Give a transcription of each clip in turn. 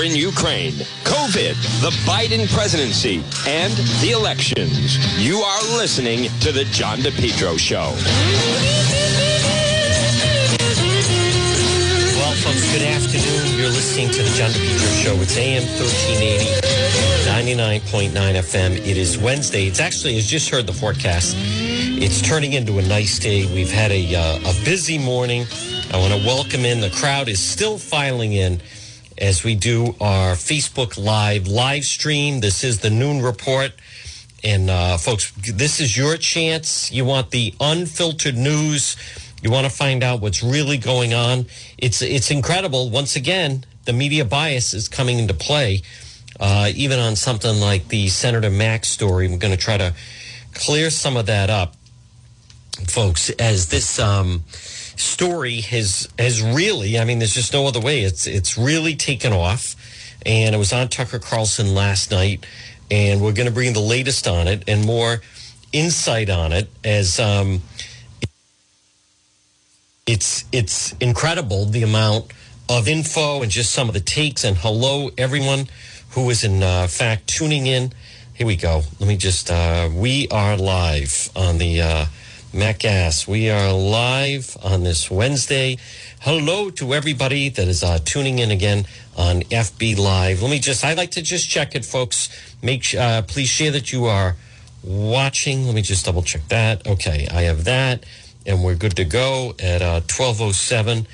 war in Ukraine, COVID, the Biden presidency, and the elections. You are listening to The John DePetro Show. Well, folks, good afternoon. You're listening to The John DePetro Show. It's AM 1380, 99.9 FM. It is Wednesday. It's actually, as just heard the forecast, it's turning into a nice day. We've had a, uh, a busy morning. I want to welcome in. The crowd is still filing in as we do our Facebook Live live stream. This is the noon report. And uh, folks, this is your chance. You want the unfiltered news. You want to find out what's really going on. It's it's incredible. Once again, the media bias is coming into play. Uh, even on something like the Senator Mack story, we're going to try to clear some of that up, folks. As this um, story has has really, I mean, there's just no other way. It's it's really taken off, and it was on Tucker Carlson last night, and we're going to bring the latest on it and more insight on it as. Um, it's it's incredible the amount of info and just some of the takes. And hello, everyone who is in uh, fact tuning in. Here we go. Let me just. Uh, we are live on the uh, Mac Gas. We are live on this Wednesday. Hello to everybody that is uh, tuning in again on FB Live. Let me just. I like to just check it, folks. Make uh, please share that you are watching. Let me just double check that. Okay, I have that and we're good to go at uh, 1207.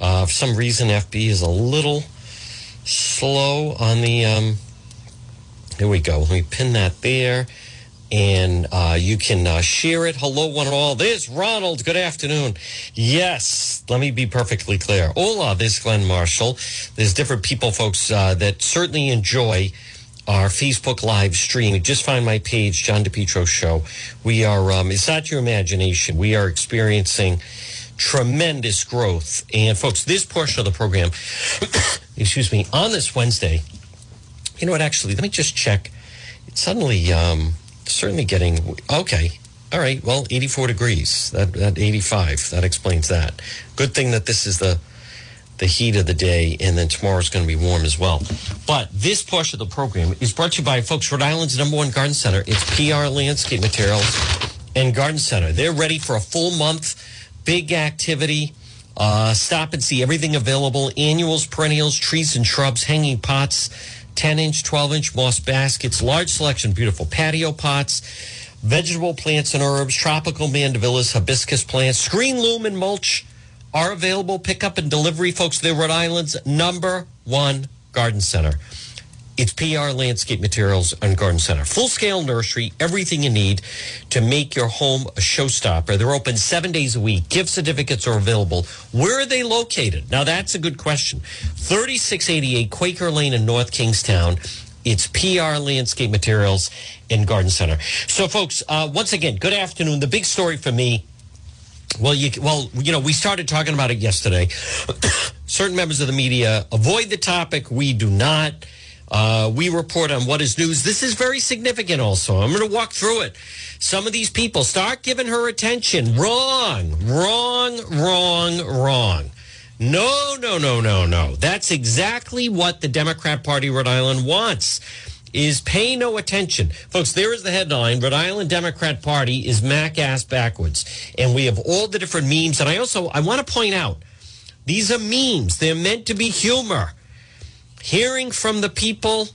Uh, for some reason, FB is a little slow on the. Um, here we go. Let me pin that there. And uh, you can uh, share it. Hello, one and all. There's Ronald. Good afternoon. Yes, let me be perfectly clear. Hola, this is Glenn Marshall. There's different people, folks, uh, that certainly enjoy our Facebook live stream. Just find my page, John DePetro Show. We are, um, it's not your imagination. We are experiencing tremendous growth. And folks, this portion of the program, excuse me, on this Wednesday, you know what, actually, let me just check. Suddenly, um, certainly getting, okay. All right. Well, 84 degrees, that, that 85, that explains that. Good thing that this is the, the heat of the day, and then tomorrow's going to be warm as well. But this portion of the program is brought to you by folks, Rhode Island's number one garden center. It's PR Landscape Materials and Garden Center. They're ready for a full month, big activity. Uh, stop and see everything available annuals, perennials, trees and shrubs, hanging pots, 10 inch, 12 inch moss baskets, large selection, beautiful patio pots, vegetable plants and herbs, tropical mandevillas, hibiscus plants, screen loam and mulch are available. Pickup and delivery, folks. They're Rhode Island's number one garden center. It's PR Landscape Materials and Garden Center. Full scale nursery, everything you need to make your home a showstopper. They're open seven days a week. Gift certificates are available. Where are they located? Now, that's a good question. 3688 Quaker Lane in North Kingstown. It's PR Landscape Materials and Garden Center. So, folks, uh, once again, good afternoon. The big story for me well, you well, you know, we started talking about it yesterday. Certain members of the media avoid the topic. We do not. Uh, we report on what is news. This is very significant. Also, I'm going to walk through it. Some of these people start giving her attention. Wrong, wrong, wrong, wrong. No, no, no, no, no. That's exactly what the Democrat Party Rhode Island wants is pay no attention. Folks, there is the headline. Rhode Island Democrat Party is Mac ass backwards. And we have all the different memes. And I also, I want to point out, these are memes. They're meant to be humor. Hearing from the people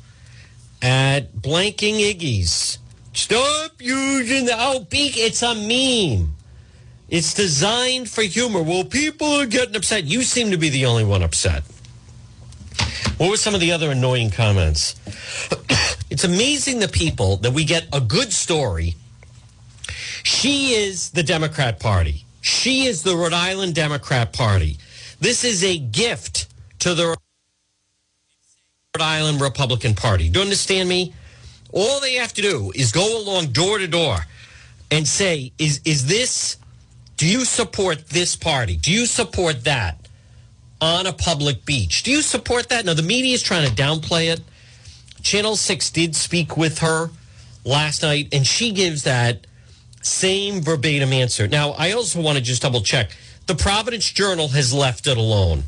at Blanking Iggy's. Stop using the oh, outbeak. It's a meme. It's designed for humor. Well, people are getting upset. You seem to be the only one upset. What were some of the other annoying comments? it's amazing the people that we get a good story. She is the Democrat Party. She is the Rhode Island Democrat Party. This is a gift to the Rhode Island Republican Party. Do you understand me? All they have to do is go along door to door and say, is, is this, do you support this party? Do you support that? on a public beach. Do you support that? Now, the media is trying to downplay it. Channel 6 did speak with her last night, and she gives that same verbatim answer. Now, I also want to just double check. The Providence Journal has left it alone.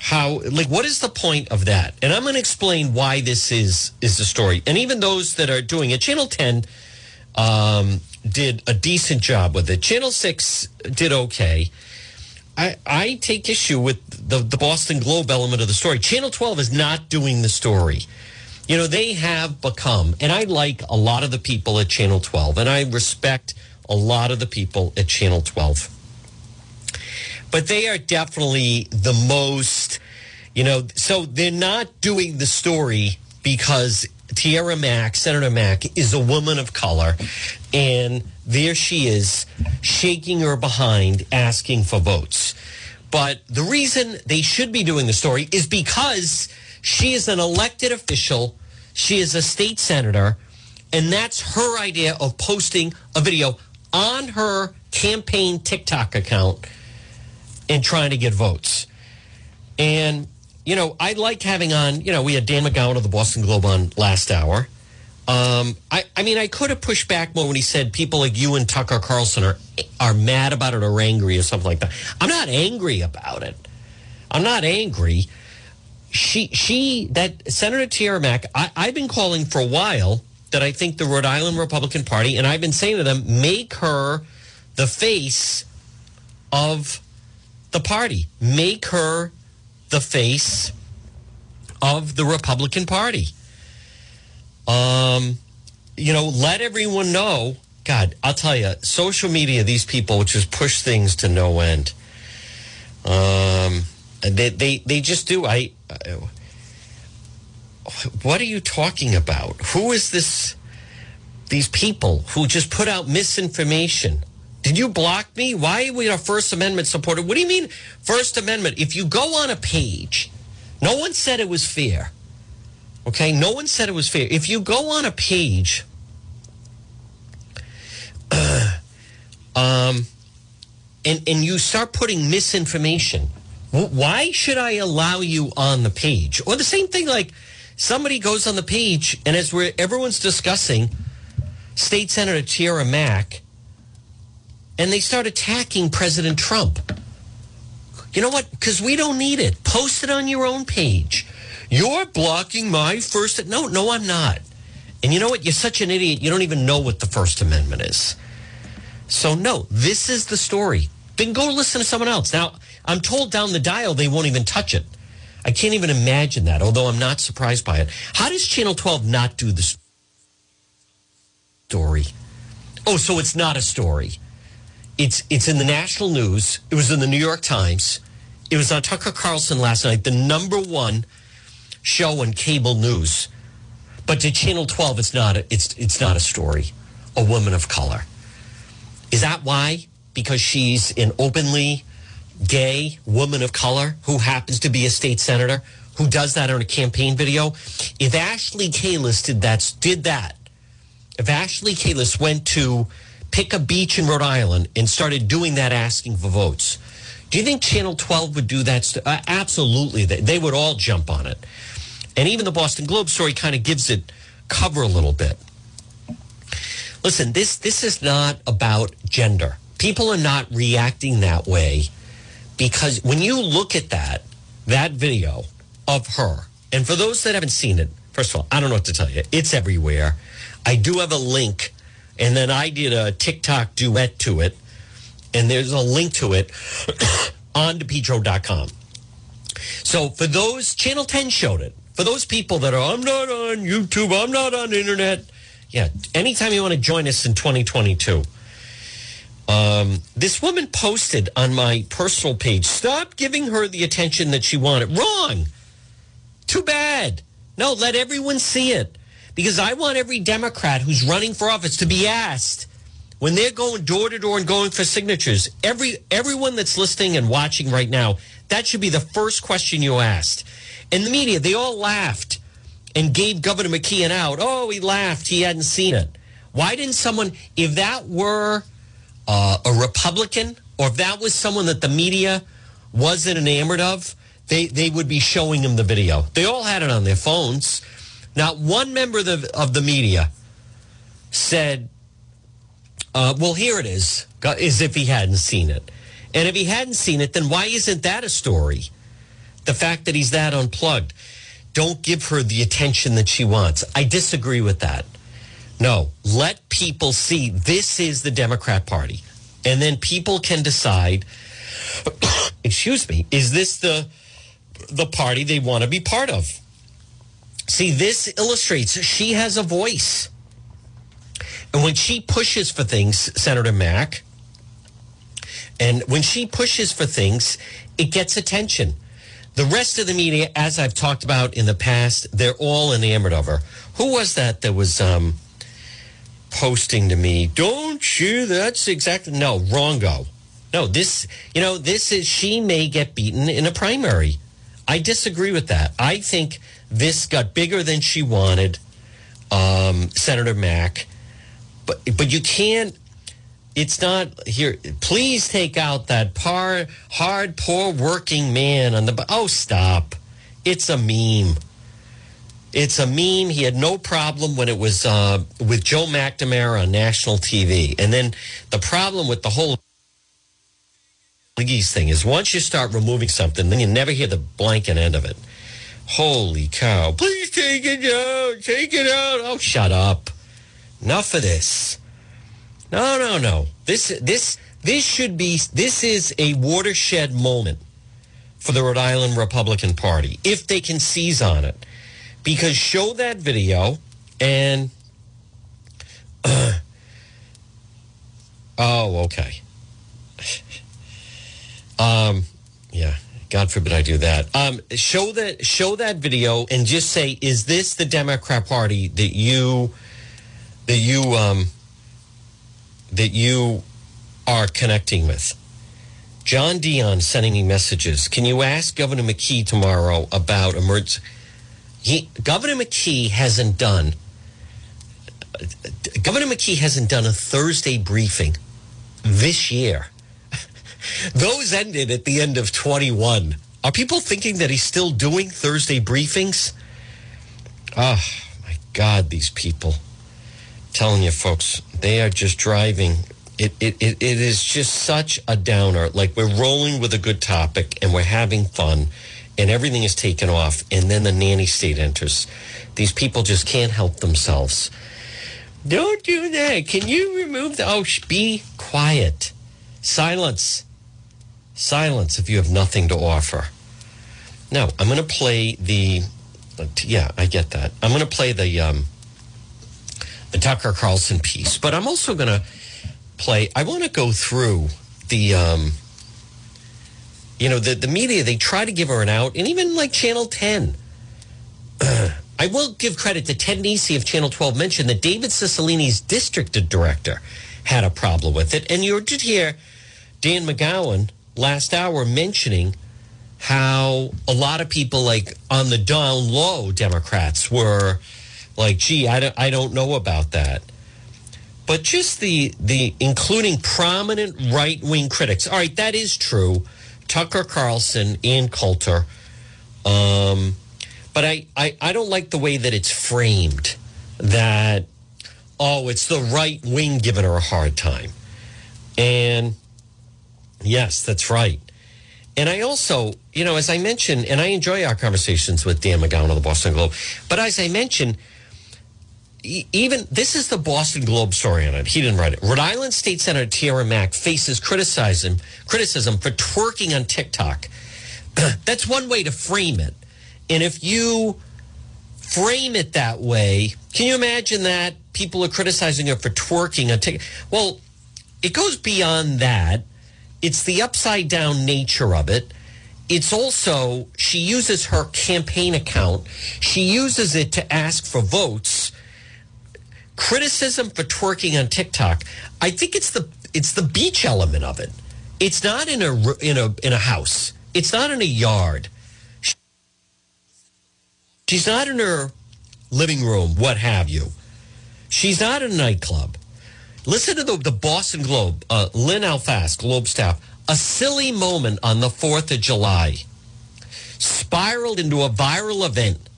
How like what is the point of that? And I'm going to explain why this is is the story. And even those that are doing it, Channel 10 um, did a decent job with it. Channel 6 did okay. I, I take issue with the, the Boston Globe element of the story. Channel 12 is not doing the story. You know, they have become, and I like a lot of the people at Channel 12, and I respect a lot of the people at Channel 12. But they are definitely the most, you know, so they're not doing the story because Tiara Mack, Senator Mack, is a woman of color. And there she is, shaking her behind, asking for votes. But the reason they should be doing the story is because she is an elected official. She is a state senator. And that's her idea of posting a video on her campaign TikTok account and trying to get votes. And, you know, I like having on, you know, we had Dan McGowan of the Boston Globe on last hour. Um, I, I mean, I could have pushed back more when he said people like you and Tucker Carlson are are mad about it or angry or something like that. I'm not angry about it. I'm not angry. She she that Senator Tiara Mack, I, I've been calling for a while that I think the Rhode Island Republican Party, and I've been saying to them, make her the face of the party. Make her the face of the Republican Party. Um, you know, let everyone know. God, I'll tell you, social media, these people just push things to no end. Um, they, they, they just do. I, uh, what are you talking about? Who is this? These people who just put out misinformation. Did you block me? Why are we a First Amendment supporter? What do you mean, First Amendment? If you go on a page, no one said it was fair. Okay, no one said it was fair. If you go on a page, uh, um, and and you start putting misinformation, why should I allow you on the page? Or the same thing, like somebody goes on the page, and as we're everyone's discussing, State Senator Tiara Mack, and they start attacking President Trump. You know what? Because we don't need it. Post it on your own page. You're blocking my first. No, no, I'm not. And you know what? You're such an idiot. You don't even know what the First Amendment is. So, no, this is the story. Then go listen to someone else. Now, I'm told down the dial they won't even touch it. I can't even imagine that, although I'm not surprised by it. How does Channel 12 not do the story? Oh, so it's not a story. It's it's in the national news. It was in the New York Times. It was on Tucker Carlson last night, the number one show on cable news. But to Channel 12, it's not a, it's it's not a story. A woman of color. Is that why? Because she's an openly gay woman of color who happens to be a state senator who does that on a campaign video. If Ashley Kalus did that, did that, if Ashley Kalus went to pick a beach in Rhode Island and started doing that, asking for votes, do you think Channel 12 would do that? Uh, absolutely. They, they would all jump on it. And even the Boston Globe story kind of gives it cover a little bit. Listen, this this is not about gender. People are not reacting that way because when you look at that that video of her, and for those that haven't seen it, first of all, I don't know what to tell you. It's everywhere. I do have a link, and then I did a TikTok duet to it, and there's a link to it on depetro.com. So for those, Channel 10 showed it. For those people that are, I'm not on YouTube, I'm not on the internet. Yeah, anytime you want to join us in 2022. Um, this woman posted on my personal page, stop giving her the attention that she wanted. Wrong. Too bad. No, let everyone see it. Because I want every Democrat who's running for office to be asked when they're going door to door and going for signatures. Every everyone that's listening and watching right now, that should be the first question you asked. And the media, they all laughed and gave Governor McKeon out. Oh, he laughed. He hadn't seen it. Why didn't someone, if that were uh, a Republican, or if that was someone that the media wasn't enamored of, they, they would be showing him the video. They all had it on their phones. Not one member of the, of the media said, uh, well, here it is, as if he hadn't seen it. And if he hadn't seen it, then why isn't that a story? The fact that he's that unplugged. Don't give her the attention that she wants. I disagree with that. No, let people see this is the Democrat Party. And then people can decide, excuse me, is this the the party they want to be part of? See, this illustrates she has a voice. And when she pushes for things, Senator Mack, and when she pushes for things, it gets attention. The rest of the media, as I've talked about in the past, they're all enamored of her. Who was that that was um, posting to me? Don't you? That's exactly no wrongo. No, this you know this is she may get beaten in a primary. I disagree with that. I think this got bigger than she wanted, um, Senator Mack. But but you can't. It's not here. Please take out that par, hard, poor working man on the. Oh, stop! It's a meme. It's a meme. He had no problem when it was uh, with Joe McNamara on national TV, and then the problem with the whole thing is once you start removing something, then you never hear the blanket end of it. Holy cow. Please take it out. Take it out. Oh, shut up. Enough of this. No, no, no. This this this should be this is a watershed moment for the Rhode Island Republican Party if they can seize on it. Because show that video and uh, Oh, okay. um yeah. God forbid I do that. Um, show that show that video and just say, is this the Democrat Party that you that you um, that you are connecting with? John Dion sending me messages. Can you ask Governor McKee tomorrow about emergency? Governor McKee hasn't done. Governor McKee hasn't done a Thursday briefing this year. Those ended at the end of 21. Are people thinking that he's still doing Thursday briefings? Oh, my God, these people. telling you, folks, they are just driving. It, it, it, it is just such a downer. Like we're rolling with a good topic and we're having fun and everything is taken off. And then the nanny state enters. These people just can't help themselves. Don't do that. Can you remove the. Oh, be quiet. Silence silence if you have nothing to offer. Now, I'm going to play the. Yeah, I get that. I'm going to play the um, the Tucker Carlson piece, but I'm also going to play. I want to go through the. Um, you know, the, the media, they try to give her an out, and even like Channel 10. I will give credit to Ted Nesi of Channel 12 mentioned that David Cicilline's district director had a problem with it. And you did hear Dan McGowan last hour mentioning how a lot of people like on the down low Democrats were like, gee, I don't, I don't know about that. But just the the including prominent right wing critics. All right, that is true. Tucker Carlson and Coulter. Um, but I, I, I don't like the way that it's framed that, oh, it's the right wing giving her a hard time. And Yes, that's right. And I also, you know, as I mentioned, and I enjoy our conversations with Dan McGowan of the Boston Globe, but as I mentioned, even this is the Boston Globe story on it. He didn't write it. Rhode Island State Senator Tiara Mack faces criticism criticism for twerking on TikTok. That's one way to frame it. And if you frame it that way, can you imagine that people are criticizing her for twerking on TikTok? Well, it goes beyond that it's the upside down nature of it. It's also, she uses her campaign account, she uses it to ask for votes. Criticism for twerking on TikTok. I think it's the it's the beach element of it. It's not in a in a in a house. It's not in a yard. She's not in her living room, what have you. She's not in a nightclub. Listen to the, the Boston Globe, uh, Lynn Alfast, Globe staff. A silly moment on the 4th of July spiraled into a viral event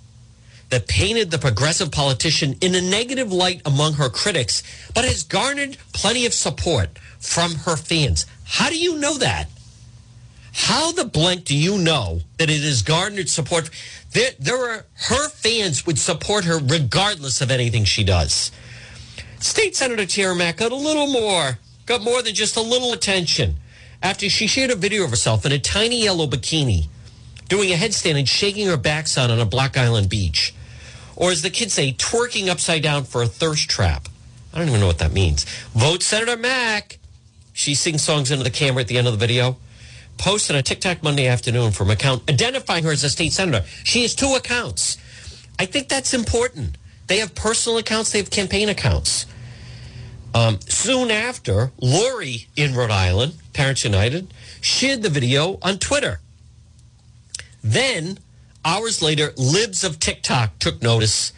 that painted the progressive politician in a negative light among her critics, but has garnered plenty of support from her fans. How do you know that? How the blank do you know that it has garnered support? There, there are her fans would support her regardless of anything she does. State Senator Tiara Mack got a little more, got more than just a little attention after she shared a video of herself in a tiny yellow bikini doing a headstand and shaking her backside on a Block Island beach. Or as the kids say, twerking upside down for a thirst trap. I don't even know what that means. Vote Senator Mack. She sings songs into the camera at the end of the video. Posted a TikTok Monday afternoon from an account identifying her as a state senator. She has two accounts. I think that's important. They have personal accounts, they have campaign accounts. Um, soon after, Lori in Rhode Island, Parents United, shared the video on Twitter. Then, hours later, libs of TikTok took notice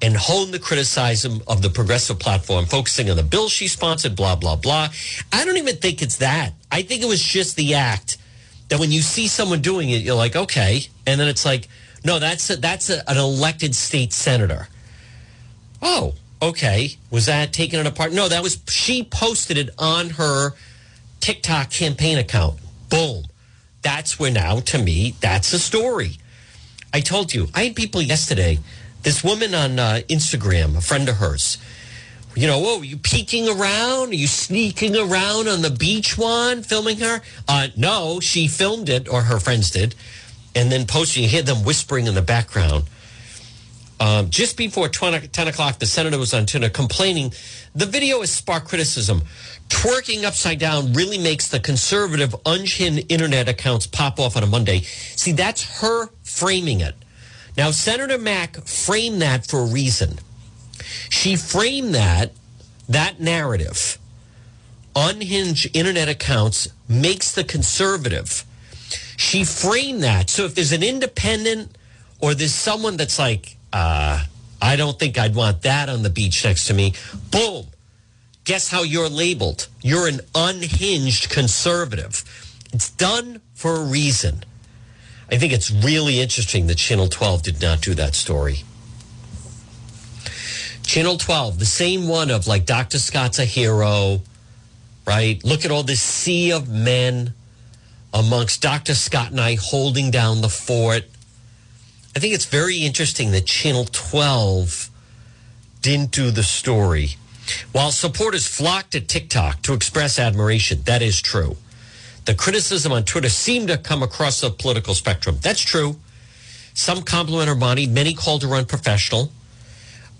and honed the criticism of the progressive platform, focusing on the bill she sponsored, blah, blah, blah. I don't even think it's that. I think it was just the act that when you see someone doing it, you're like, okay. And then it's like, no, that's a, that's a, an elected state senator. Oh, okay. Was that taking it apart? No, that was, she posted it on her TikTok campaign account. Boom. That's where now, to me, that's a story. I told you, I had people yesterday, this woman on uh, Instagram, a friend of hers, you know, oh, you peeking around? Are you sneaking around on the beach one, filming her? Uh, no, she filmed it, or her friends did, and then posting. You hear them whispering in the background. Um, just before 20, 10 o'clock, the senator was on Twitter complaining. The video has sparked criticism. Twerking upside down really makes the conservative, unhinged internet accounts pop off on a Monday. See, that's her framing it. Now, Senator Mack framed that for a reason. She framed that, that narrative, unhinged internet accounts makes the conservative. She framed that. So if there's an independent or there's someone that's like, uh, I don't think I'd want that on the beach next to me, boom. Guess how you're labeled? You're an unhinged conservative. It's done for a reason. I think it's really interesting that Channel 12 did not do that story. Channel 12, the same one of like Dr. Scott's a hero, right? Look at all this sea of men amongst Dr. Scott and I holding down the fort. I think it's very interesting that Channel 12 didn't do the story. While supporters flocked to TikTok to express admiration, that is true. The criticism on Twitter seemed to come across the political spectrum. That's true. Some compliment her body, many called her unprofessional.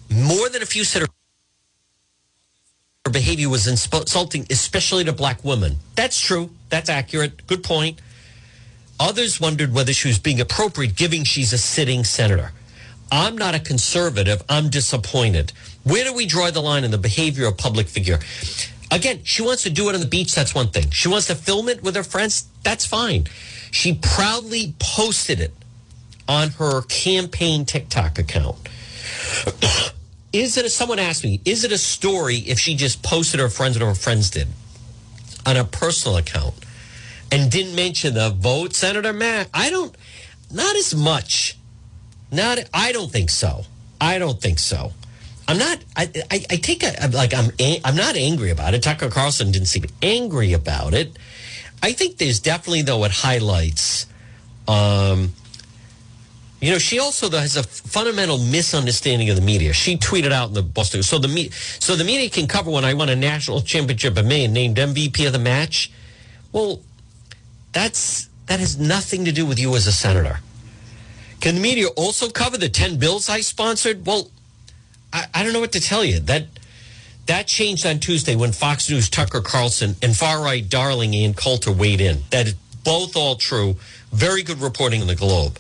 More than a few said her behavior was insulting, especially to black women. That's true. That's accurate. Good point. Others wondered whether she was being appropriate, given she's a sitting senator. I'm not a conservative. I'm disappointed. Where do we draw the line in the behavior of public figure? Again, she wants to do it on the beach. That's one thing. She wants to film it with her friends. That's fine. She proudly posted it on her campaign TikTok account. is it, a, someone asked me, is it a story if she just posted her friends what her friends did on a personal account and didn't mention the vote Senator Mack? I don't, not as much. Not, I don't think so. I don't think so. I'm not. I, I, I take a like I'm. I'm not angry about it. Tucker Carlson didn't seem angry about it. I think there's definitely though it highlights. Um, you know, she also though, has a fundamental misunderstanding of the media. She tweeted out in the Boston. So the me, so the media can cover when I won a national championship in May and named MVP of the match. Well, that's that has nothing to do with you as a senator. Can the media also cover the 10 bills I sponsored? Well, I, I don't know what to tell you. That that changed on Tuesday when Fox News Tucker Carlson and far right darling Ann Coulter weighed in. That is both all true. Very good reporting in the Globe.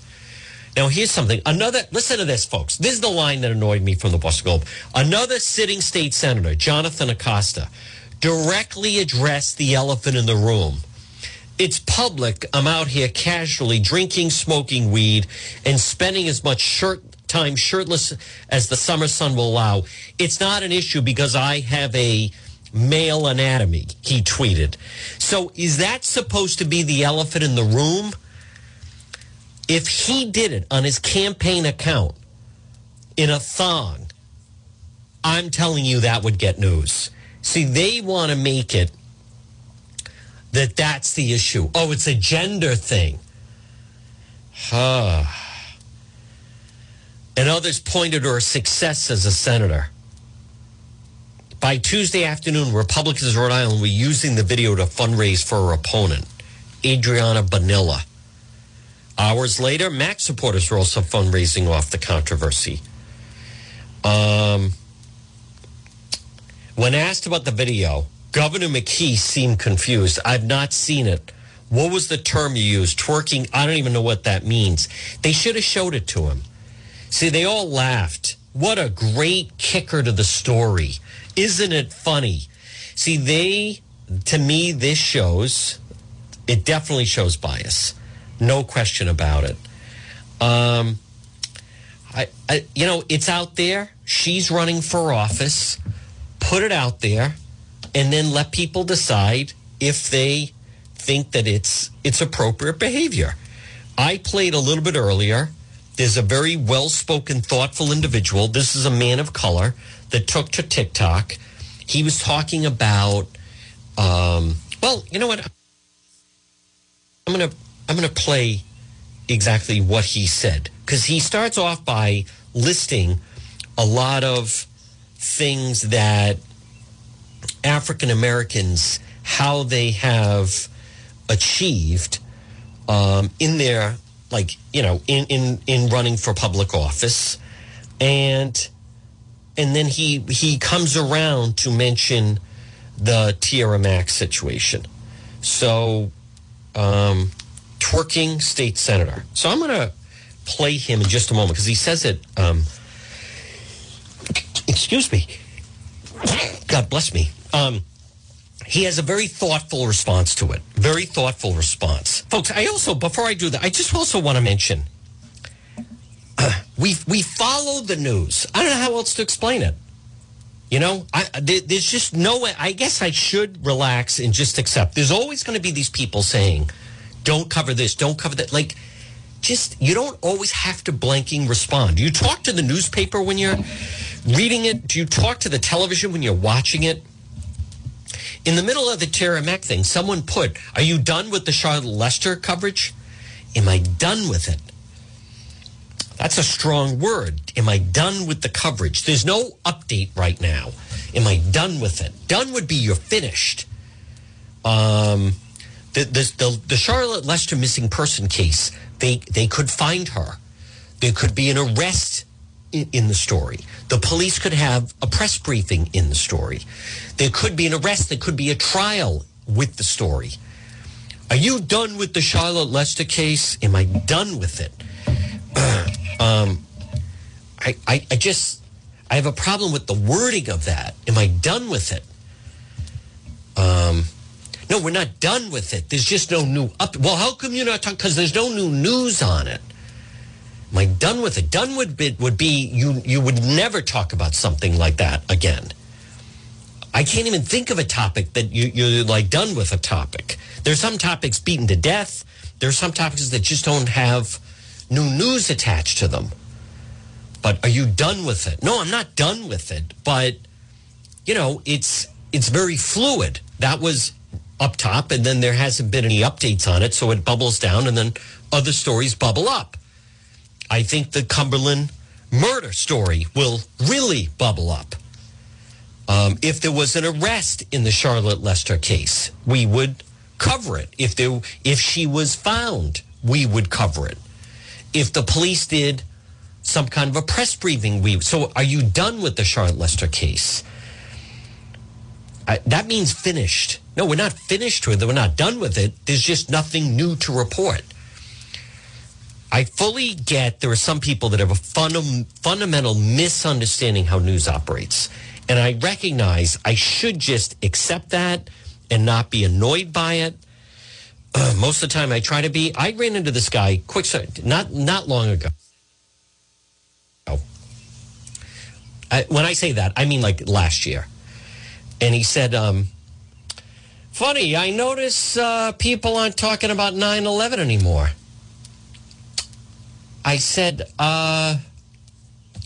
Now here's something. Another listen to this, folks. This is the line that annoyed me from the Boston Globe. Another sitting state senator, Jonathan Acosta, directly addressed the elephant in the room. It's public. I'm out here casually drinking, smoking weed, and spending as much shirt time shirtless as the summer sun will allow. It's not an issue because I have a male anatomy, he tweeted. So is that supposed to be the elephant in the room? If he did it on his campaign account in a thong, I'm telling you that would get news. See, they want to make it that that's the issue. Oh, it's a gender thing. Huh. And others pointed to her success as a senator. By Tuesday afternoon, Republicans in Rhode Island were using the video to fundraise for her opponent, Adriana Bonilla. Hours later, Mack supporters were also fundraising off the controversy. Um, when asked about the video, Governor McKee seemed confused. I've not seen it. What was the term you used? Twerking? I don't even know what that means. They should have showed it to him. See, they all laughed. What a great kicker to the story. Isn't it funny? See, they, to me, this shows, it definitely shows bias. No question about it. Um, I, I, you know, it's out there. She's running for office. Put it out there, and then let people decide if they think that it's it's appropriate behavior. I played a little bit earlier. There's a very well-spoken, thoughtful individual. This is a man of color that took to TikTok. He was talking about, um, well, you know what? I'm gonna I'm gonna play exactly what he said because he starts off by listing a lot of things that African Americans how they have achieved um, in their like you know in in in running for public office. And and then he he comes around to mention the Tiara Mack's situation. So um, twerking state senator. So I'm gonna play him in just a moment because he says it um, excuse me God bless me um, he has a very thoughtful response to it. Very thoughtful response. Folks, I also, before I do that, I just also want to mention uh, we, we follow the news. I don't know how else to explain it. You know, I, there's just no way. I guess I should relax and just accept. There's always going to be these people saying, don't cover this, don't cover that. Like, just, you don't always have to blanking respond. Do you talk to the newspaper when you're reading it? Do you talk to the television when you're watching it? In the middle of the Tiara Mack thing, someone put, Are you done with the Charlotte Lester coverage? Am I done with it? That's a strong word. Am I done with the coverage? There's no update right now. Am I done with it? Done would be you're finished. Um, the, the, the, the Charlotte Lester missing person case, they, they could find her. There could be an arrest in, in the story. The police could have a press briefing in the story. There could be an arrest. There could be a trial with the story. Are you done with the Charlotte Lester case? Am I done with it? um, I, I, I just, I have a problem with the wording of that. Am I done with it? Um, no, we're not done with it. There's just no new up. Well, how come you're not talking? Because there's no new news on it. Am I done with it? Done would be, would be you. You would never talk about something like that again. I can't even think of a topic that you, you're like done with a topic. There's some topics beaten to death. There's some topics that just don't have new news attached to them. But are you done with it? No, I'm not done with it. But you know, it's it's very fluid. That was up top, and then there hasn't been any updates on it, so it bubbles down, and then other stories bubble up. I think the Cumberland murder story will really bubble up. Um, if there was an arrest in the Charlotte Lester case, we would cover it. If there, if she was found, we would cover it. If the police did some kind of a press briefing, we. So, are you done with the Charlotte Lester case? I, that means finished. No, we're not finished with it. We're not done with it. There's just nothing new to report. I fully get there are some people that have a funda- fundamental misunderstanding how news operates. And I recognize I should just accept that and not be annoyed by it. Uh, most of the time I try to be. I ran into this guy quick, not, not long ago. I, when I say that, I mean like last year. And he said, um, funny, I notice uh, people aren't talking about 9 11 anymore. I said, uh,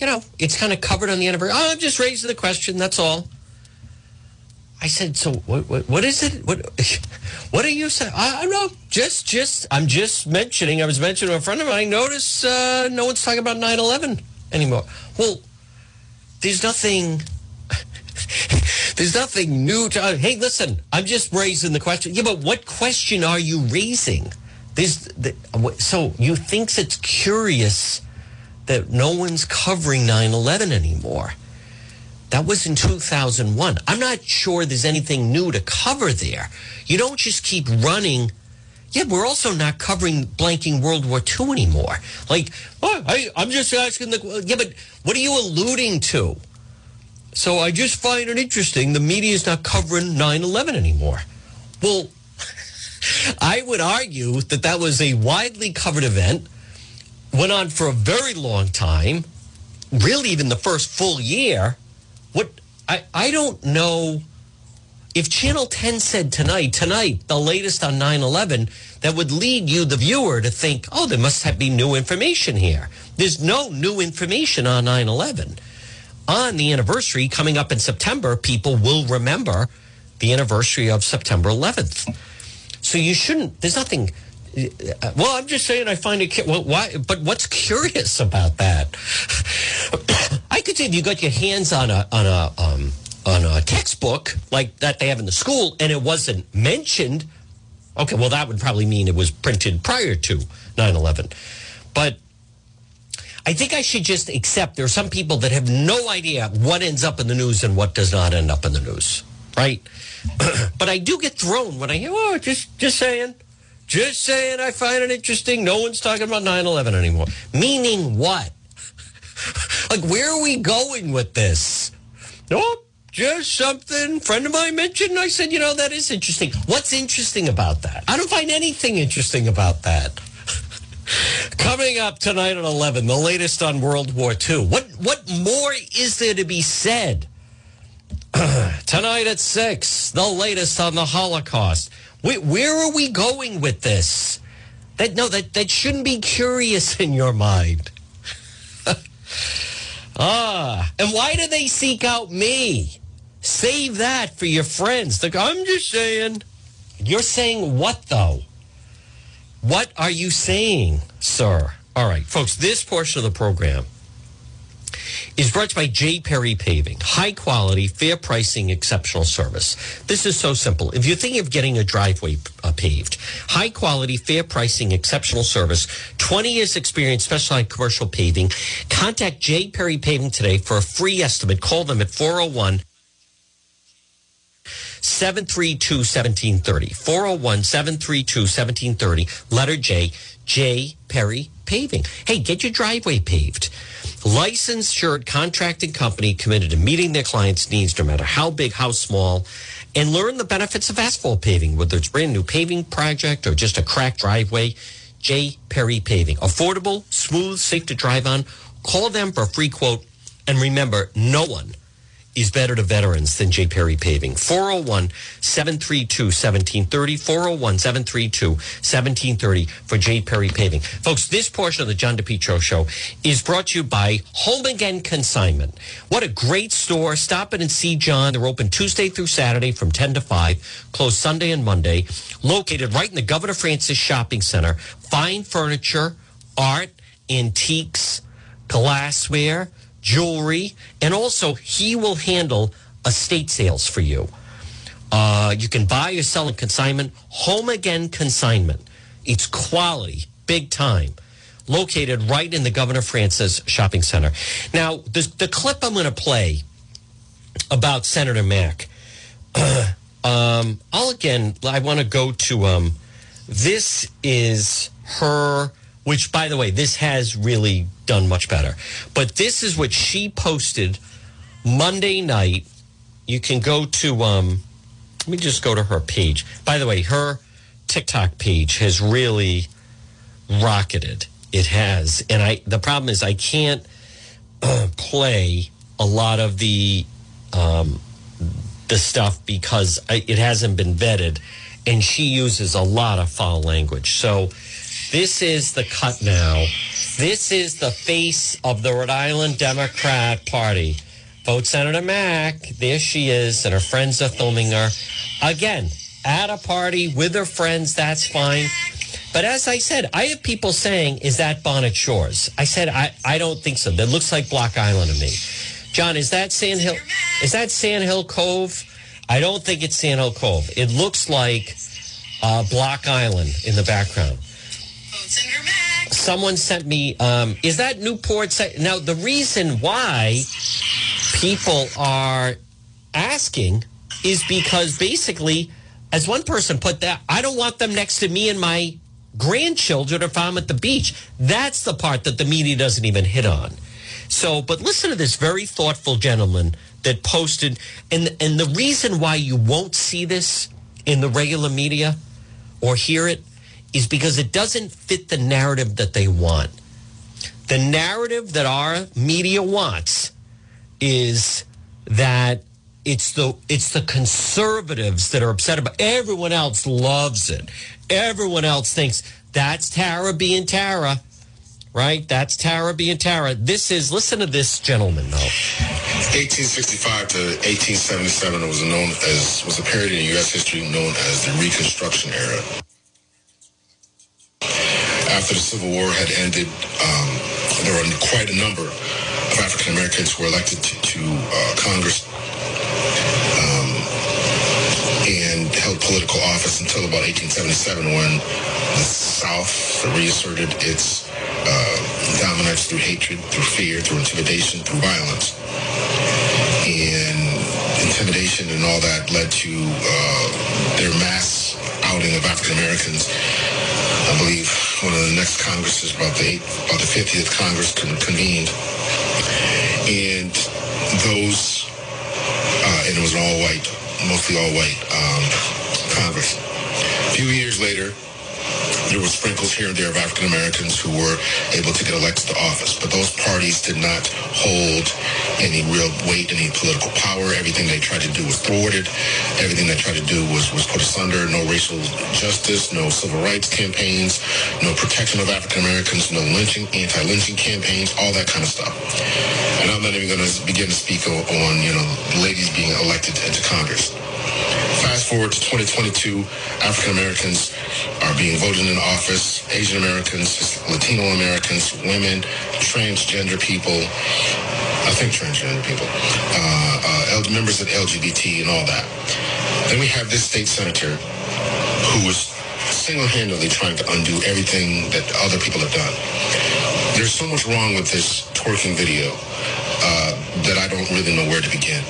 you know, it's kind of covered on the anniversary. Oh, I'm just raising the question. That's all. I said, so what, what, what is it? What, what are you saying? I, I don't know. Just, just, I'm just mentioning, I was mentioning a friend of mine, I notice uh, no one's talking about 9 11 anymore. Well, there's nothing, there's nothing new to, uh, hey, listen, I'm just raising the question. Yeah, but what question are you raising? The, so you think it's curious that no one's covering 9 11 anymore. That was in 2001. I'm not sure there's anything new to cover there. You don't just keep running. Yeah, we're also not covering blanking World War II anymore. Like, oh, I, I'm just asking the. Yeah, but what are you alluding to? So I just find it interesting the media is not covering 9 11 anymore. Well, I would argue that that was a widely covered event, went on for a very long time, really, even the first full year what I, I don't know if Channel 10 said tonight, tonight, the latest on 9 11, that would lead you, the viewer, to think, oh, there must have been new information here. There's no new information on 9 11. On the anniversary coming up in September, people will remember the anniversary of September 11th. So you shouldn't, there's nothing. Uh, well, I'm just saying I find it. Well, why? But what's curious about that? I could say if you got your hands on a on a um, on a textbook like that they have in the school and it wasn't mentioned, okay, well that would probably mean it was printed prior to 9/11. But I think I should just accept there are some people that have no idea what ends up in the news and what does not end up in the news, right? but I do get thrown when I hear, oh, just just saying. Just saying, I find it interesting. No one's talking about 9 11 anymore. Meaning what? like, where are we going with this? Nope, just something friend of mine mentioned. I said, you know, that is interesting. What's interesting about that? I don't find anything interesting about that. Coming up tonight at 11, the latest on World War II. What, what more is there to be said? tonight at 6, the latest on the Holocaust. Wait, where are we going with this? That no, that that shouldn't be curious in your mind. ah, and why do they seek out me? Save that for your friends. Like, I'm just saying. You're saying what though? What are you saying, sir? All right, folks, this portion of the program is brought to you by J. Perry Paving. High quality, fair pricing, exceptional service. This is so simple. If you're thinking of getting a driveway uh, paved, high quality, fair pricing, exceptional service, 20 years experience, specialized commercial paving, contact J. Perry Paving today for a free estimate. Call them at 401- 732 1730. 401 732 1730. Letter J. J. Perry Paving. Hey, get your driveway paved licensed shirt contracting company committed to meeting their clients' needs no matter how big, how small, and learn the benefits of asphalt paving, whether it's brand new paving project or just a cracked driveway. J. Perry Paving. Affordable, smooth, safe to drive on. Call them for a free quote. And remember, no one is better to veterans than J. Perry Paving. 401 732 1730. 401 732 1730 for J. Perry Paving. Folks, this portion of the John DePetro show is brought to you by Home Again Consignment. What a great store. Stop in and see John. They're open Tuesday through Saturday from 10 to 5, closed Sunday and Monday. Located right in the Governor Francis Shopping Center. Fine furniture, art, antiques, glassware jewelry, and also he will handle estate sales for you. Uh, you can buy or sell in consignment, home again consignment. It's quality, big time. Located right in the Governor Francis Shopping Center. Now, the, the clip I'm going to play about Senator Mack, um, I'll again, I want to go to um, this is her which by the way, this has really done much better. But this is what she posted Monday night. You can go to um let me just go to her page. By the way, her TikTok page has really rocketed. It has. And I the problem is I can't uh, play a lot of the um the stuff because it hasn't been vetted and she uses a lot of foul language. So this is the cut now. This is the face of the Rhode Island Democrat Party. Vote Senator Mack. There she is, and her friends are filming her. Again, at a party with her friends, that's fine. But as I said, I have people saying, is that Bonnet Shores? I said, I, I don't think so. That looks like Block Island to me. John, is that Sand Hill? Is that Sand Hill Cove? I don't think it's Sand Hill Cove. It looks like uh, Block Island in the background. Someone sent me, um, is that Newport? Now, the reason why people are asking is because basically, as one person put that, I don't want them next to me and my grandchildren if I'm at the beach. That's the part that the media doesn't even hit on. So, but listen to this very thoughtful gentleman that posted, and and the reason why you won't see this in the regular media or hear it is because it doesn't fit the narrative that they want. The narrative that our media wants is that it's the it's the conservatives that are upset about everyone else loves it. Everyone else thinks that's Tiara being Tiara. Right? That's Tiara being Tiara. This is listen to this gentleman though. 1865 to 1877 was known as was a period in U.S. history known as the Reconstruction era. After the Civil War had ended, um, there were quite a number of African Americans who were elected to, to uh, Congress um, and held political office until about 1877 when the South reasserted its uh, dominance through hatred, through fear, through intimidation, through violence. And intimidation and all that led to uh, their mass outing of African Americans. I believe one of the next Congresses, about the about the 50th Congress, convened, and those, uh, and it was all white, mostly all white um, Congress. A few years later, there were sprinkles here and there of African Americans who were able to get elected to office, but those parties did not hold any real weight, any political power. Everything they tried to do was thwarted. Everything they tried to do was, was put asunder. No racial justice, no civil rights campaigns, no protection of African Americans, no lynching, anti-lynching campaigns, all that kind of stuff. And I'm not even going to begin to speak on, you know, ladies being elected into Congress. Fast forward to 2022, African Americans are being voted in office, Asian Americans, Latino Americans, women, transgender people, I think transgender people, uh, uh, members of LGBT and all that. Then we have this state senator who is single-handedly trying to undo everything that other people have done. There's so much wrong with this twerking video uh, that I don't really know where to begin.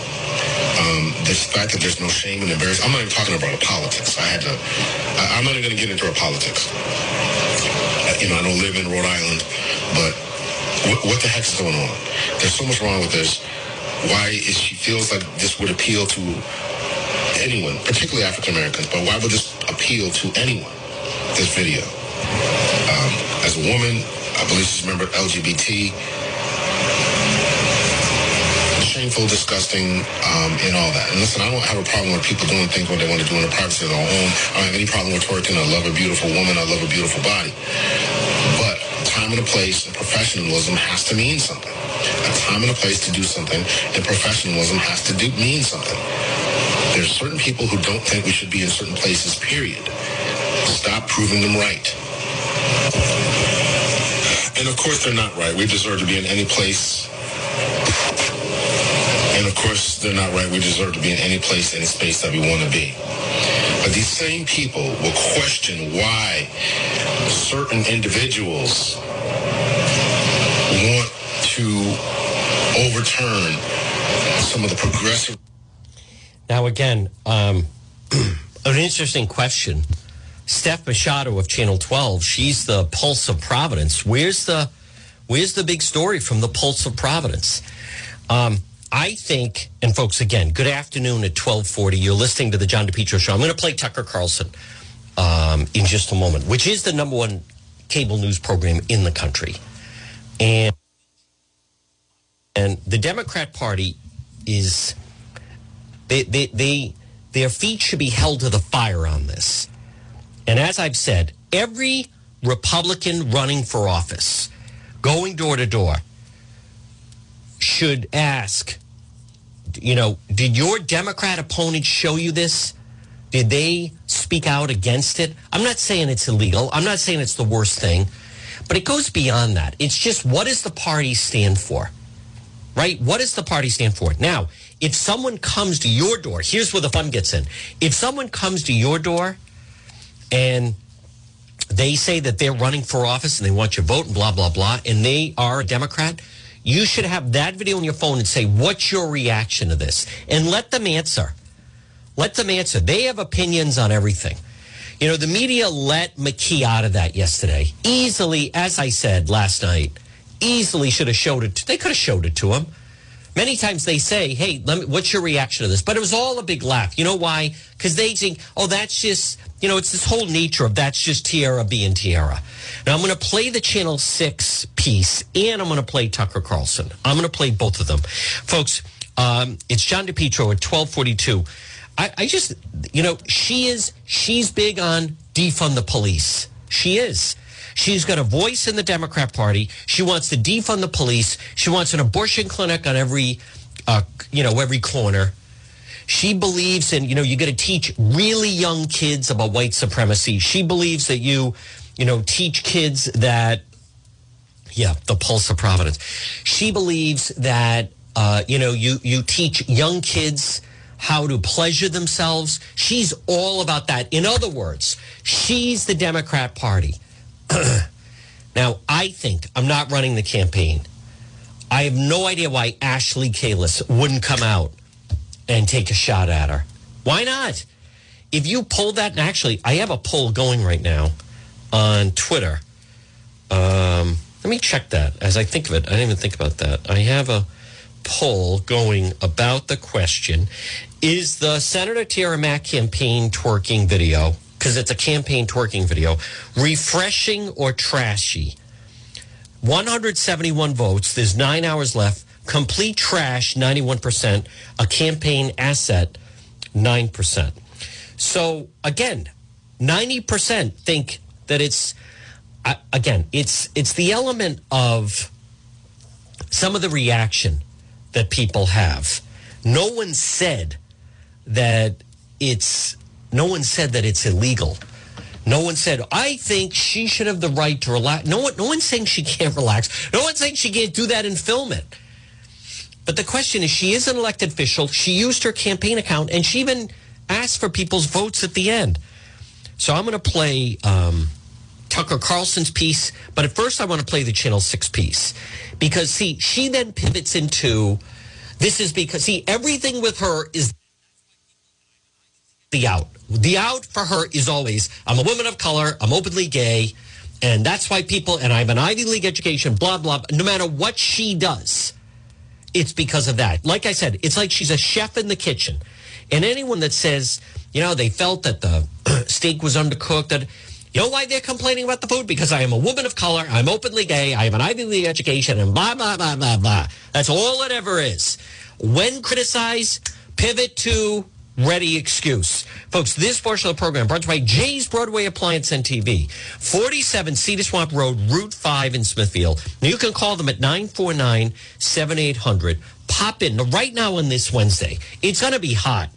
Um, the fact that there's no shame and embarrassment. I'm not even talking about a politics. I had to. I, am not even going to get into our politics. Uh, you know, I don't live in Rhode Island, but what, what the heck is going on? There's so much wrong with this. Why is she feels like this would appeal to anyone, particularly African Americans? But why would this appeal to anyone? This video. Um, as a woman, I believe she's a member of LGBT shameful, disgusting, um, and all that. And listen, I don't have a problem with people doing things what they want to do in the privacy of their home. I don't have any problem with twerking. I love a beautiful woman. I love a beautiful body. But time and a place and professionalism has to mean something. A time and a place to do something and professionalism has to do mean something. There's certain people who don't think we should be in certain places, period. Stop proving them right. And of course they're not right. We deserve to be in any place and of course, they're not right. We deserve to be in any place, any space that we want to be. But these same people will question why certain individuals want to overturn some of the progressive. Now, again, um, an interesting question. Steph Machado of Channel 12, she's the pulse of Providence. Where's the where's the big story from the pulse of Providence? Um, I think, and folks, again, good afternoon at 1240. You're listening to the John DePetro Show. I'm going to play Tucker Carlson um, in just a moment, which is the number one cable news program in the country. And, and the Democrat Party is, they, they, they, their feet should be held to the fire on this. And as I've said, every Republican running for office, going door to door, should ask you know, did your Democrat opponent show you this? Did they speak out against it? I'm not saying it's illegal. I'm not saying it's the worst thing, but it goes beyond that. It's just what does the party stand for? Right? What does the party stand for? Now, if someone comes to your door, here's where the fun gets in. If someone comes to your door and they say that they're running for office and they want your vote and blah, blah, blah, and they are a Democrat, you should have that video on your phone and say, What's your reaction to this? And let them answer. Let them answer. They have opinions on everything. You know, the media let McKee out of that yesterday. Easily, as I said last night, easily should have showed it. To, they could have showed it to him. Many times they say, "Hey, me, what's your reaction to this?" But it was all a big laugh. You know why? Because they think, "Oh, that's just you know, it's this whole nature of that's just Tiara being Tiara." Now I'm going to play the Channel Six piece, and I'm going to play Tucker Carlson. I'm going to play both of them, folks. Um, it's John DePetro at 1242. I, I just, you know, she is, she's big on defund the police. She is. She's got a voice in the Democrat Party. She wants to defund the police. She wants an abortion clinic on every, uh, you know, every corner. She believes in, you know, you got to teach really young kids about white supremacy. She believes that you, you know, teach kids that, yeah, the pulse of Providence. She believes that, uh, you know, you you teach young kids how to pleasure themselves. She's all about that. In other words, she's the Democrat Party. Now, I think I'm not running the campaign. I have no idea why Ashley Kalus wouldn't come out and take a shot at her. Why not? If you pull that, and actually, I have a poll going right now on Twitter. Um, let me check that as I think of it. I didn't even think about that. I have a poll going about the question Is the Senator Tiara Mack campaign twerking video, because it's a campaign twerking video, refreshing or trashy? 171 votes. There's nine hours left. Complete trash, 91%. A campaign asset, 9%. So again, 90% think that it's, uh, again, it's, it's the element of some of the reaction that people have. No one said that it's no one said that it's illegal. No one said, I think she should have the right to relax. No one no one's saying she can't relax. No one's saying she can't do that and film it. But the question is she is an elected official. She used her campaign account and she even asked for people's votes at the end. So I'm going to play um, Tucker Carlson's piece, but at first I want to play the Channel 6 piece because see, she then pivots into this is because see everything with her is the out. The out for her is always I'm a woman of color, I'm openly gay, and that's why people and I have an Ivy League education, blah blah. No matter what she does, it's because of that. Like I said, it's like she's a chef in the kitchen. And anyone that says, you know, they felt that the steak was undercooked, that you know why they're complaining about the food? Because I am a woman of color, I'm openly gay, I have an Ivy League education, and blah, blah, blah, blah, blah. That's all it ever is. When criticized, pivot to ready excuse. Folks, this portion of the program brought to you by Jay's Broadway Appliance and TV, 47 Cedar Swamp Road, Route 5 in Smithfield. Now, you can call them at 949 7800. Pop in. Right now on this Wednesday, it's going to be hot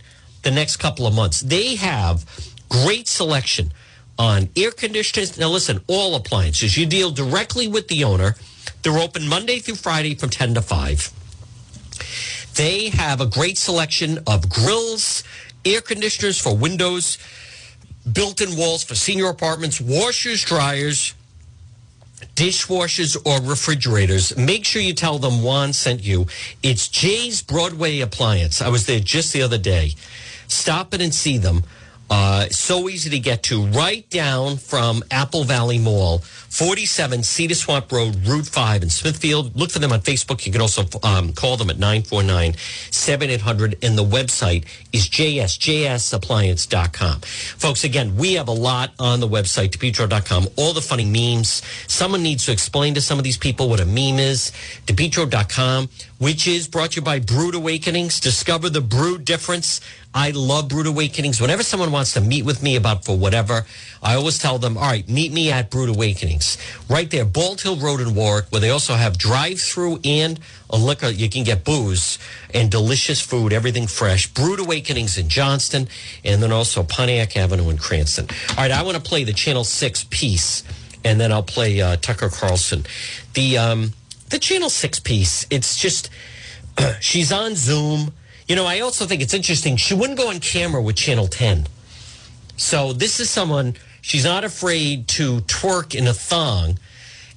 the next couple of months. They have great selection on air conditioners. Now, listen, all appliances. You deal directly with the owner. They're open Monday through Friday from 10 to 5. They have a great selection of grills, air conditioners for windows, built in walls for senior apartments, washers, dryers, dishwashers, or refrigerators. Make sure you tell them Juan sent you. It's Jay's Broadway Appliance. I was there just the other day. Stop it and see them. Uh, so easy to get to, right down from Apple Valley Mall, 47 Cedar Swamp Road, Route 5 in Smithfield. Look for them on Facebook. You can also um, call them at 949 7800. And the website is jsjsappliance.com. Folks, again, we have a lot on the website, depetro.com, all the funny memes. Someone needs to explain to some of these people what a meme is. depetro.com, which is brought to you by Brewed Awakenings. Discover the brew difference. I love Brewed Awakenings. Whenever someone wants to meet with me about for whatever, I always tell them, all right, meet me at Brewed Awakenings. Right there, Bald Hill Road in Warwick, where they also have drive through and a liquor. You can get booze and delicious food, everything fresh. Brewed Awakenings in Johnston, and then also Pontiac Avenue in Cranston. All right, I want to play the Channel 6 piece, and then I'll play uh, Tucker Carlson. The, um, the Channel 6 piece, it's just, she's on Zoom. You know, I also think it's interesting. She wouldn't go on camera with Channel 10. So this is someone, she's not afraid to twerk in a thong.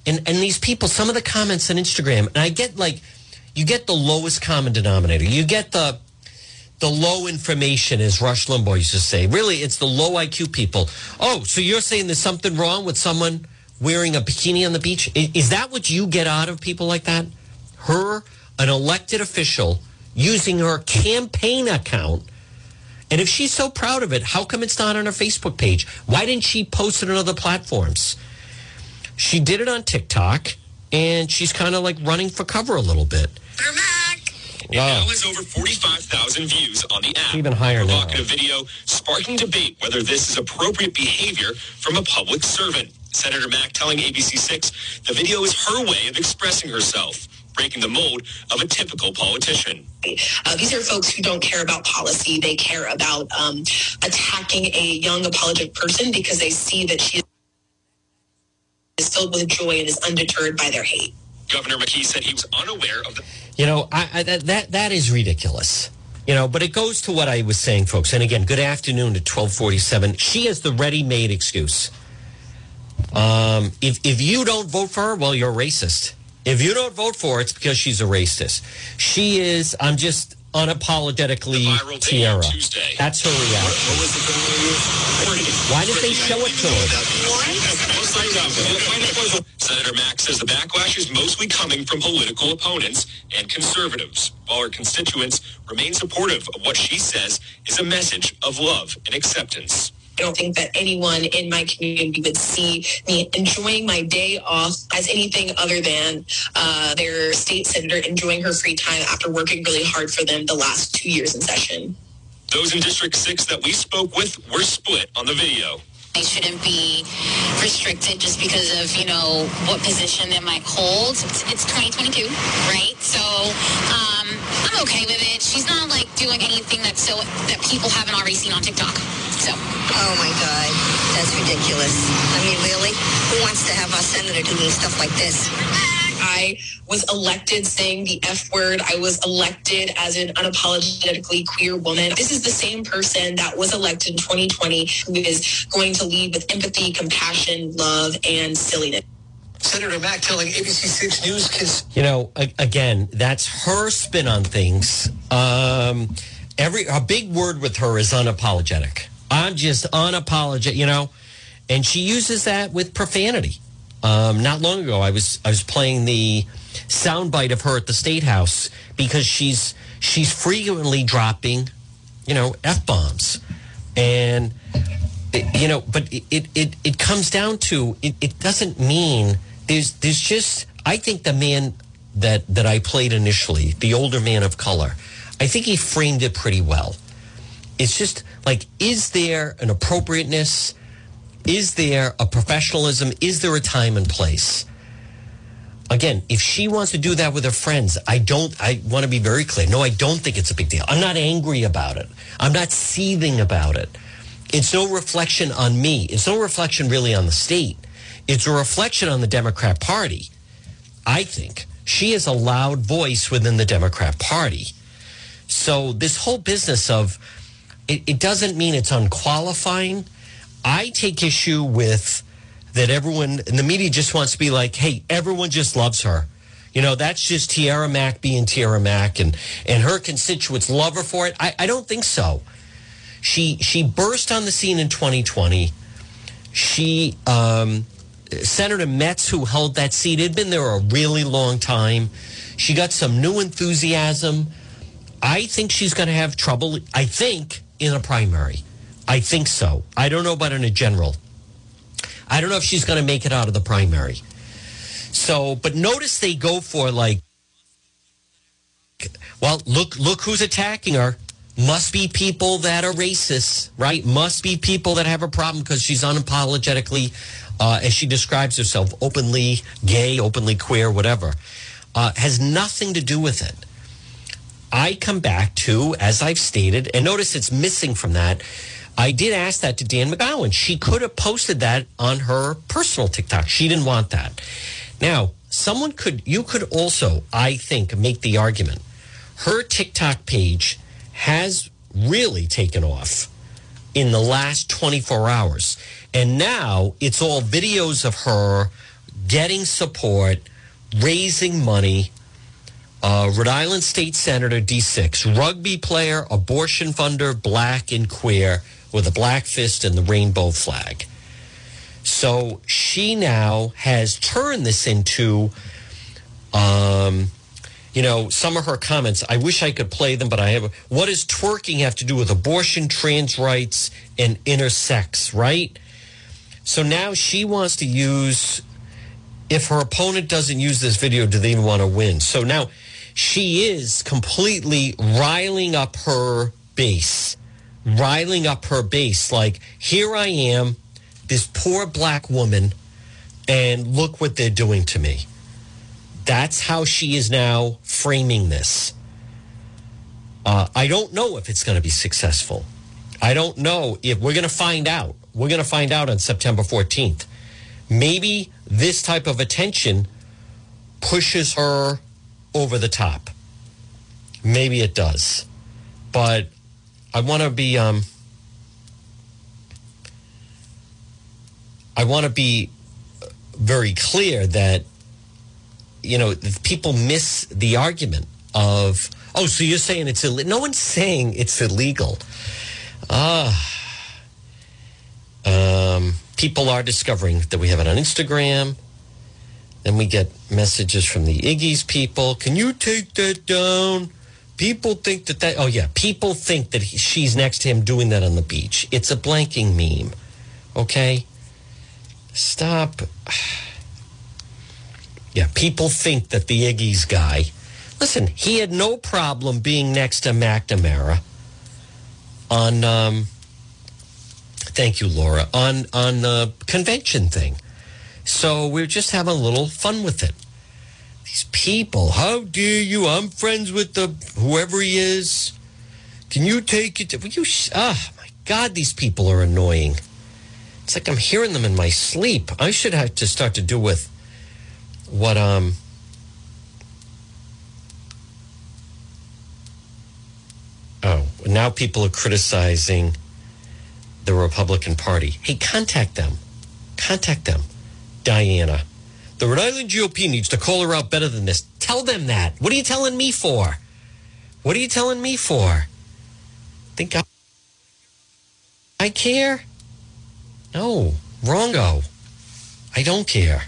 And, and these people, some of the comments on Instagram, and I get like, you get the lowest common denominator. You get the, the low information, as Rush Limbaugh used to say. Really, it's the low IQ people. Oh, so you're saying there's something wrong with someone wearing a bikini on the beach? Is that what you get out of people like that? Her, an elected official, using her campaign account and if she's so proud of it, how come it's not on her Facebook page? Why didn't she post it on other platforms? She did it on TikTok, and she's kind of like running for cover a little bit. They're back. It now has over 45,000 views on the app. Even higher now. Provocative video sparking debate whether this is appropriate behavior from a public servant. Senator Mack telling ABC6 the video is her way of expressing herself breaking the mold of a typical politician. Uh, these are folks who don't care about policy. They care about um, attacking a young apologetic person because they see that she is filled with joy and is undeterred by their hate. Governor McKee said he was unaware of the. You know, I, I, that, that that is ridiculous. You know, but it goes to what I was saying, folks. And again, good afternoon to twelve forty-seven. She has the ready-made excuse. Um, if if you don't vote for her, well, you're racist. If you don't vote for her, it's because she's a racist. She is, I'm just unapologetically Tiara. That's her reaction. Why did they show it to her? Senator Mack says the backlash is mostly coming from political opponents and conservatives, while her constituents remain supportive of what she says is a message of love and acceptance. I don't think that anyone in my community would see me enjoying my day off as anything other than uh, their state senator enjoying her free time after working really hard for them the last two years in session. Those in District 6 that we spoke with were split on the video. They shouldn't be restricted just because of, you know, what position they might hold. It's, it's 2022, right? So um, I'm okay with it. She's not like doing anything that's so that people haven't already seen on TikTok. So. Oh my God, that's ridiculous. I mean, really? Who wants to have our senator doing stuff like this? I was elected saying the F word. I was elected as an unapologetically queer woman. This is the same person that was elected in 2020 who is going to lead with empathy, compassion, love, and silliness. Senator Mack telling ABC 6 News kids. You know, again, that's her spin on things. Um, every a big word with her is unapologetic. I'm just unapologetic, you know, and she uses that with profanity. Um, not long ago, I was I was playing the soundbite of her at the state house because she's she's frequently dropping, you know, f bombs, and you know, but it, it it comes down to it, it doesn't mean there's there's just I think the man that that I played initially, the older man of color, I think he framed it pretty well. It's just like, is there an appropriateness? Is there a professionalism? Is there a time and place? Again, if she wants to do that with her friends, I don't, I want to be very clear. No, I don't think it's a big deal. I'm not angry about it. I'm not seething about it. It's no reflection on me. It's no reflection really on the state. It's a reflection on the Democrat Party. I think she is a loud voice within the Democrat Party. So this whole business of it, it doesn't mean it's unqualifying I take issue with that everyone in the media just wants to be like, hey, everyone just loves her. You know, that's just Tiara Mack being Tiara Mack and, and her constituents love her for it. I, I don't think so. She she burst on the scene in 2020. She um, Senator Metts, who held that seat, had been there a really long time. She got some new enthusiasm. I think she's going to have trouble. I think in a primary. I think so. I don't know about in a general. I don't know if she's going to make it out of the primary. So, but notice they go for like, well, look, look who's attacking her. Must be people that are racist, right? Must be people that have a problem because she's unapologetically, uh, as she describes herself, openly gay, openly queer, whatever. Uh, has nothing to do with it. I come back to, as I've stated, and notice it's missing from that. I did ask that to Dan McGowan. She could have posted that on her personal TikTok. She didn't want that. Now, someone could, you could also, I think, make the argument. Her TikTok page has really taken off in the last 24 hours. And now it's all videos of her getting support, raising money. Uh, Rhode Island State Senator D6, rugby player, abortion funder, black and queer, with a black fist and the rainbow flag. So she now has turned this into, um, you know, some of her comments. I wish I could play them, but I have. What does twerking have to do with abortion, trans rights, and intersex? Right. So now she wants to use. If her opponent doesn't use this video, do they even want to win? So now she is completely riling up her base, riling up her base. Like, here I am, this poor black woman, and look what they're doing to me. That's how she is now framing this. Uh, I don't know if it's going to be successful. I don't know if we're going to find out. We're going to find out on September 14th. Maybe this type of attention pushes her over the top. Maybe it does. But I want to be um I want to be very clear that you know people miss the argument of oh so you're saying it's illegal no one's saying it's illegal ah um, people are discovering that we have it on instagram then we get messages from the iggy's people can you take that down people think that that oh yeah people think that he, she's next to him doing that on the beach it's a blanking meme okay stop yeah, people think that the Iggy's guy. Listen, he had no problem being next to McNamara on. Um, thank you, Laura. On on the convention thing. So we're just having a little fun with it. These people, how dare you? I'm friends with the whoever he is. Can you take it? Will you? Ah, my God, these people are annoying. It's like I'm hearing them in my sleep. I should have to start to do with what um oh now people are criticizing the republican party hey contact them contact them diana the rhode island gop needs to call her out better than this tell them that what are you telling me for what are you telling me for think i, I care no wrongo i don't care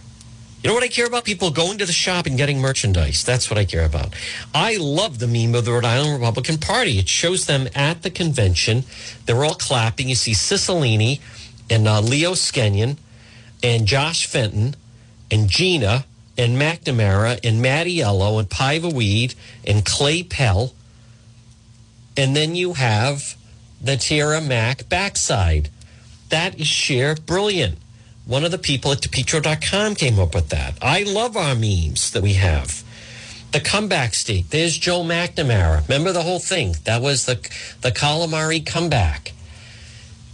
you know what I care about? People going to the shop and getting merchandise. That's what I care about. I love the meme of the Rhode Island Republican Party. It shows them at the convention. They're all clapping. You see Cicilline and uh, Leo Skenyon and Josh Fenton and Gina and McNamara and Mattiello and Paiva Weed and Clay Pell. And then you have the Tiara Mack backside. That is sheer brilliant. One of the people at DePetro.com came up with that. I love our memes that we have. The comeback state. There's Joe McNamara. Remember the whole thing? That was the the calamari comeback.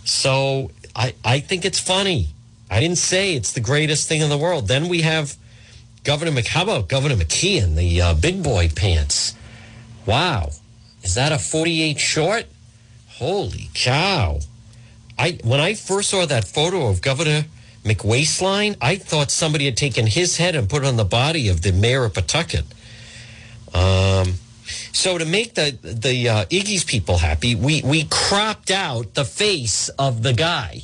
So I I think it's funny. I didn't say it's the greatest thing in the world. Then we have Governor Mc. How about Governor McKeon, the uh, big boy pants? Wow, is that a 48 short? Holy cow! I when I first saw that photo of Governor McWaistline, I thought somebody had taken his head and put it on the body of the mayor of Pawtucket. Um, so to make the the uh, Iggy's people happy, we we cropped out the face of the guy,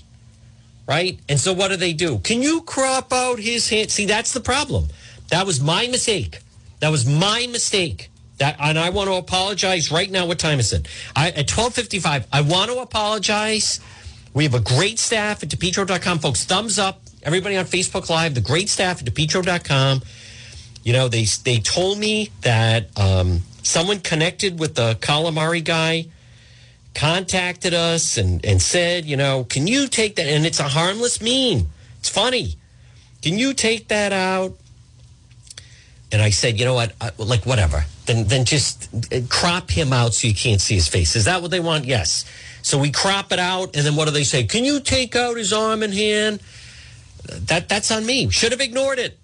right? And so what do they do? Can you crop out his hand? See, that's the problem. That was my mistake. That was my mistake. That and I want to apologize right now. What time is it? I, at twelve fifty five. I want to apologize we have a great staff at DePetro.com, folks. Thumbs up, everybody on Facebook Live, the great staff at DePetro.com. You know, they, they told me that um, someone connected with the calamari guy contacted us and, and said, you know, can you take that? And it's a harmless meme. It's funny. Can you take that out? And I said, you know what? I, like, whatever. Then, then just uh, crop him out so you can't see his face. Is that what they want? Yes. So we crop it out, and then what do they say? Can you take out his arm and hand? That that's on me. Should have ignored it.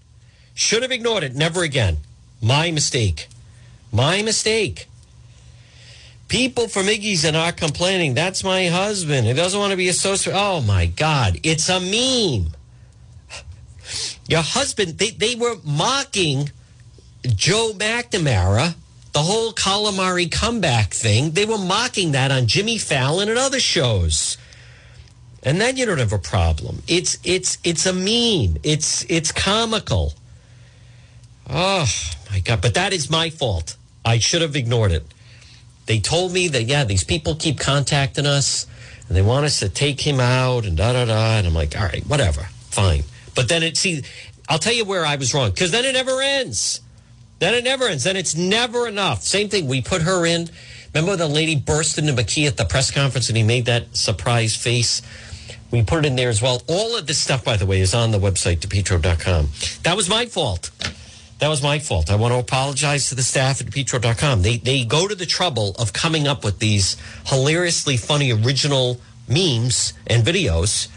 Should have ignored it. Never again. My mistake. My mistake. People from Iggy's and are complaining. That's my husband. He doesn't want to be associated. Oh my God. It's a meme. Your husband, they, they were mocking Joe McNamara, the whole calamari comeback thing. They were mocking that on Jimmy Fallon and other shows. And then you don't have a problem. It's it's it's a meme. It's it's comical. Oh my god! But that is my fault. I should have ignored it. They told me that yeah, these people keep contacting us and they want us to take him out and da da da. And I'm like, all right, whatever, fine. But then it see, I'll tell you where I was wrong because then it never ends. Then it never ends. Then it's never enough. Same thing. We put her in. Remember the lady burst into McKee at the press conference and he made that surprise face. We put it in there as well. All of this stuff, by the way, is on the website, depetro.com. That was my fault. That was my fault. I want to apologize to the staff at petro.com. They, they go to the trouble of coming up with these hilariously funny original memes and videos.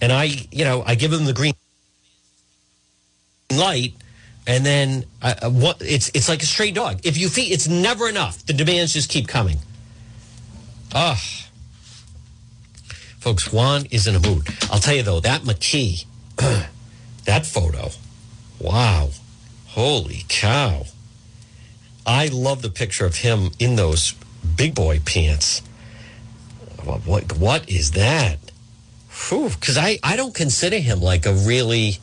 And I, you know, I give them the green light and then uh, what it's it's like a stray dog. If you feed, it's never enough. The demands just keep coming. Ah, folks, Juan is in a mood. I'll tell you though, that McKee, that photo, wow, holy cow! I love the picture of him in those big boy pants. What what, what is that? Because I I don't consider him like a really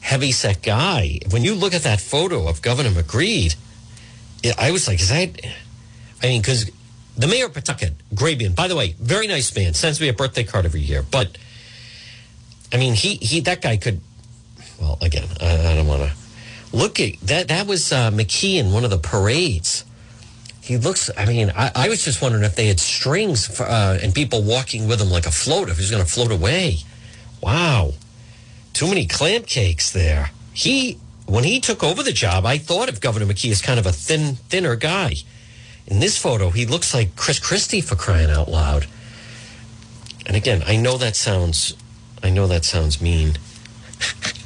heavy set guy. When you look at that photo of Governor McGreed, I was like, is that? I mean, because the mayor of Pawtucket, Grebien, by the way, very nice man, sends me a birthday card every year. But I mean, he he that guy could. Well, again, I, I don't want to look at that. That was uh, McKee in one of the parades. He looks. I mean, I, I was just wondering if they had strings for, uh, and people walking with him like a float. If he's going to float away. Wow too many clam cakes there. He, when he took over the job, I thought of Governor McKee as kind of a thin, thinner guy. In this photo, he looks like Chris Christie for crying out loud. And again, I know that sounds, I know that sounds mean.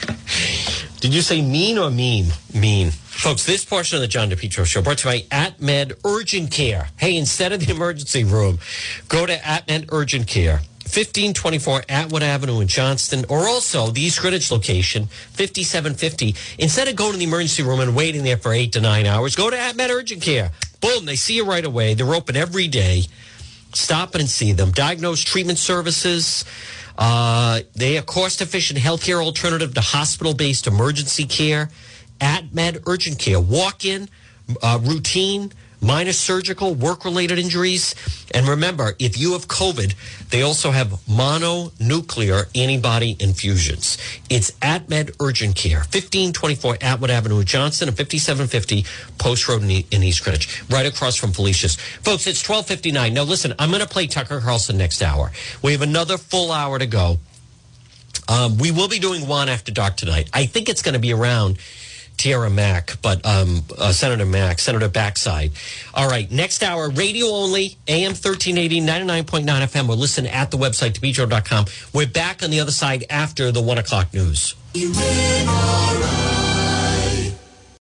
Did you say mean or mean? Mean. Folks, this portion of the John DePetro show brought to you by AtMed Urgent Care. Hey, instead of the emergency room, go to AtMed Urgent Care. 1524 Atwood Avenue in Johnston, or also the East Greenwich location, 5750. Instead of going to the emergency room and waiting there for eight to nine hours, go to AtMed Urgent Care. Boom, they see you right away. They're open every day. Stop and see them. Diagnose treatment services. Uh, they are cost efficient healthcare alternative to hospital based emergency care. AtMed Urgent Care. Walk in, uh, routine minor surgical, work related injuries. And remember, if you have COVID, they also have mononuclear antibody infusions. It's AtMed Urgent Care, 1524 Atwood Avenue, Johnston, and 5750 Post Road in East Greenwich, right across from Felicia's. Folks, it's 1259. Now, listen, I'm going to play Tucker Carlson next hour. We have another full hour to go. Um, we will be doing one after dark tonight. I think it's going to be around Tiara Mack, but um, uh, Senator Mack, Senator Backside. All right, next hour, radio only, AM 1380, 99.9 FM. We'll listen at the website, depetro.com. We're back on the other side after the one o'clock news.